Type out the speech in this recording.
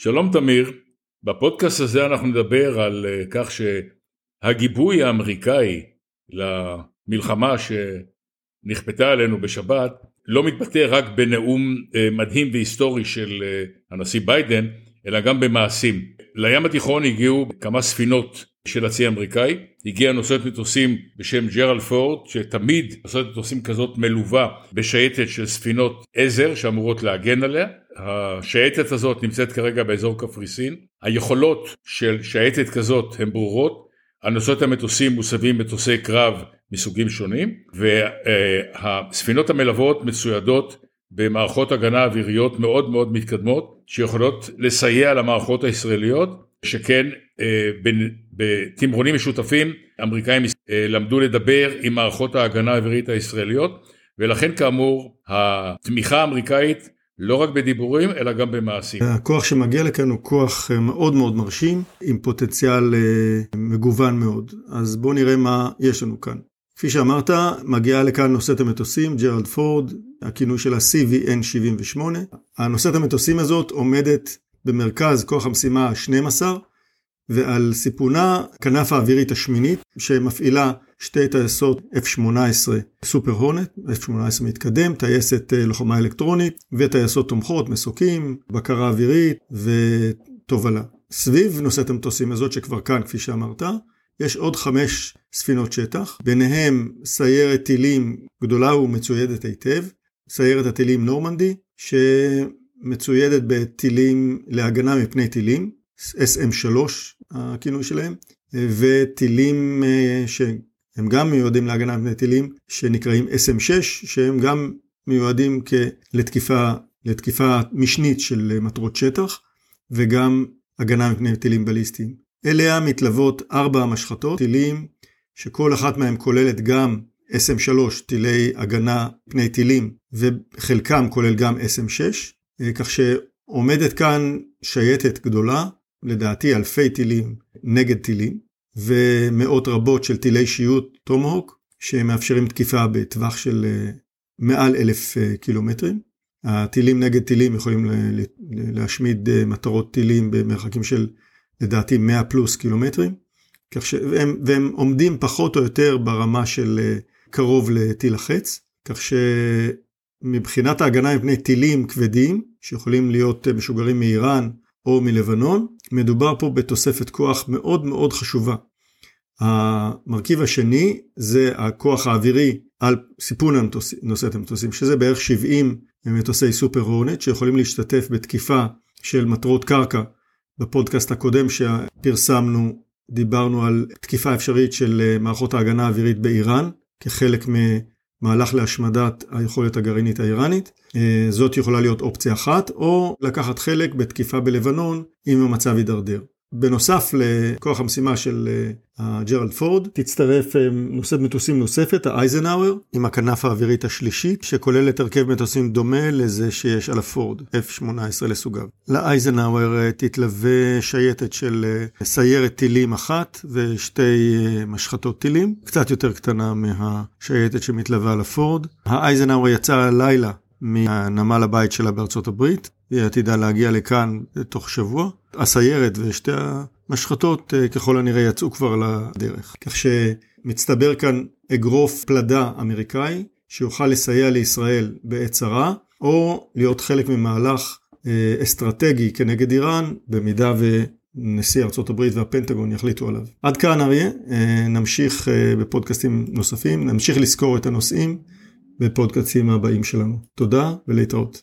שלום תמיר, בפודקאסט הזה אנחנו נדבר על אה, כך שהגיבוי האמריקאי למלחמה שנכפתה עלינו בשבת לא מתבטא רק בנאום אה, מדהים והיסטורי של אה, הנשיא ביידן, אלא גם במעשים. לים התיכון הגיעו כמה ספינות של הצי האמריקאי, הגיעה נושאת מטוסים בשם ג'רל פורד, שתמיד נושאת מטוסים כזאת מלווה בשייטת של ספינות עזר שאמורות להגן עליה. השייטת הזאת נמצאת כרגע באזור קפריסין. היכולות של שייטת כזאת הן ברורות. הנושאות המטוסים מוסבים מטוסי קרב מסוגים שונים, והספינות המלוות מצוידות במערכות הגנה אוויריות מאוד מאוד מתקדמות, שיכולות לסייע למערכות הישראליות, שכן אה, בתמרונים משותפים אמריקאים אה, למדו לדבר עם מערכות ההגנה האווירית הישראליות, ולכן כאמור התמיכה האמריקאית לא רק בדיבורים אלא גם במעשים. הכוח שמגיע לכאן הוא כוח אה, מאוד מאוד מרשים עם פוטנציאל מגוון מאוד. אז בואו נראה מה יש לנו כאן. כפי שאמרת, מגיעה לכאן נושאת המטוסים, ג'ראלד פורד, הכינוי שלה CVN 78. הנושאת המטוסים הזאת עומדת במרכז כוח המשימה ה-12, ועל סיפונה כנף האווירית השמינית, שמפעילה שתי טייסות F-18 סופר הורנט, F-18 מתקדם, טייסת אה, לוחמה אלקטרונית, וטייסות תומכות, מסוקים, בקרה אווירית ותובלה. סביב נושאת המטוסים הזאת שכבר כאן, כפי שאמרת, יש עוד חמש ספינות שטח, ביניהם סיירת טילים גדולה ומצוידת היטב, סיירת הטילים נורמנדי, שמצוידת בטילים להגנה מפני טילים, SM3 הכינוי שלהם, וטילים אה, שהם גם מיועדים להגנה מפני טילים, שנקראים SM6, שהם גם מיועדים לתקיפה, לתקיפה משנית של מטרות שטח, וגם הגנה מפני טילים בליסטיים. אליה מתלוות ארבע משחטות, טילים שכל אחת מהן כוללת גם SM3, טילי הגנה פני טילים, וחלקם כולל גם SM6, אה, כך שעומדת כאן שייטת גדולה, לדעתי אלפי טילים נגד טילים, ומאות רבות של טילי שיוט טומהוק, שמאפשרים תקיפה בטווח של אה, מעל אלף אה, קילומטרים. הטילים נגד טילים יכולים להשמיד מטרות טילים במרחקים של לדעתי 100 פלוס קילומטרים, כך שהם, והם עומדים פחות או יותר ברמה של אה, קרוב לטיל החץ, כך שמבחינת ההגנה מפני טילים כבדים, שיכולים להיות אה, משוגרים מאיראן או מלבנון, מדובר פה בתוספת כוח מאוד מאוד חשובה. המרכיב השני זה הכוח האווירי על סיפון נושאת המטוסים, שזה בערך 70 מטוסי סופר הורנט שיכולים להשתתף בתקיפה של מטרות קרקע בפודקאסט הקודם שפרסמנו דיברנו על תקיפה אפשרית של אה, מערכות ההגנה האווירית באיראן כחלק ממהלך להשמדת היכולת הגרעינית האיראנית. אה, זאת יכולה להיות אופציה אחת, או לקחת חלק בתקיפה בלבנון אם המצב יידרדר. בנוסף לכוח המשימה של אה, ג'רלד פורד, תצטרף אה, נושאת מטוסים נוספת, האייזנהאואר, עם הכנף האווירית השלישית, שכוללת הרכב מטוסים דומה לזה שיש על הפורד, F-18 לסוגיו. לאייזנהאואר אה, תתלווה שייטת של סיירת טילים אחת ושתי משחטות טילים, קצת יותר קטנה מהשייטת שמתלווה על הפורד. האייזנהאואר יצא הלילה מהנמל הבית שלה בארצות הברית, היא עתידה להגיע לכאן תוך שבוע. הסיירת ושתי המשחטות אה, ככל הנראה יצאו כבר לדרך. כך שמצטבר כאן אגרוף פלדה אמריקאי שיוכל לסייע לישראל בעת צרה, או להיות חלק ממהלך אה, אסטרטגי כנגד איראן, במידה ונשיא ארצות הברית והפנטגון יחליטו עליו. עד כאן אריה, אה, נמשיך בפודקאסטים נוספים, נמשיך לזכור את הנושאים בפודקאסטים הבאים שלנו. תודה ולהתראות.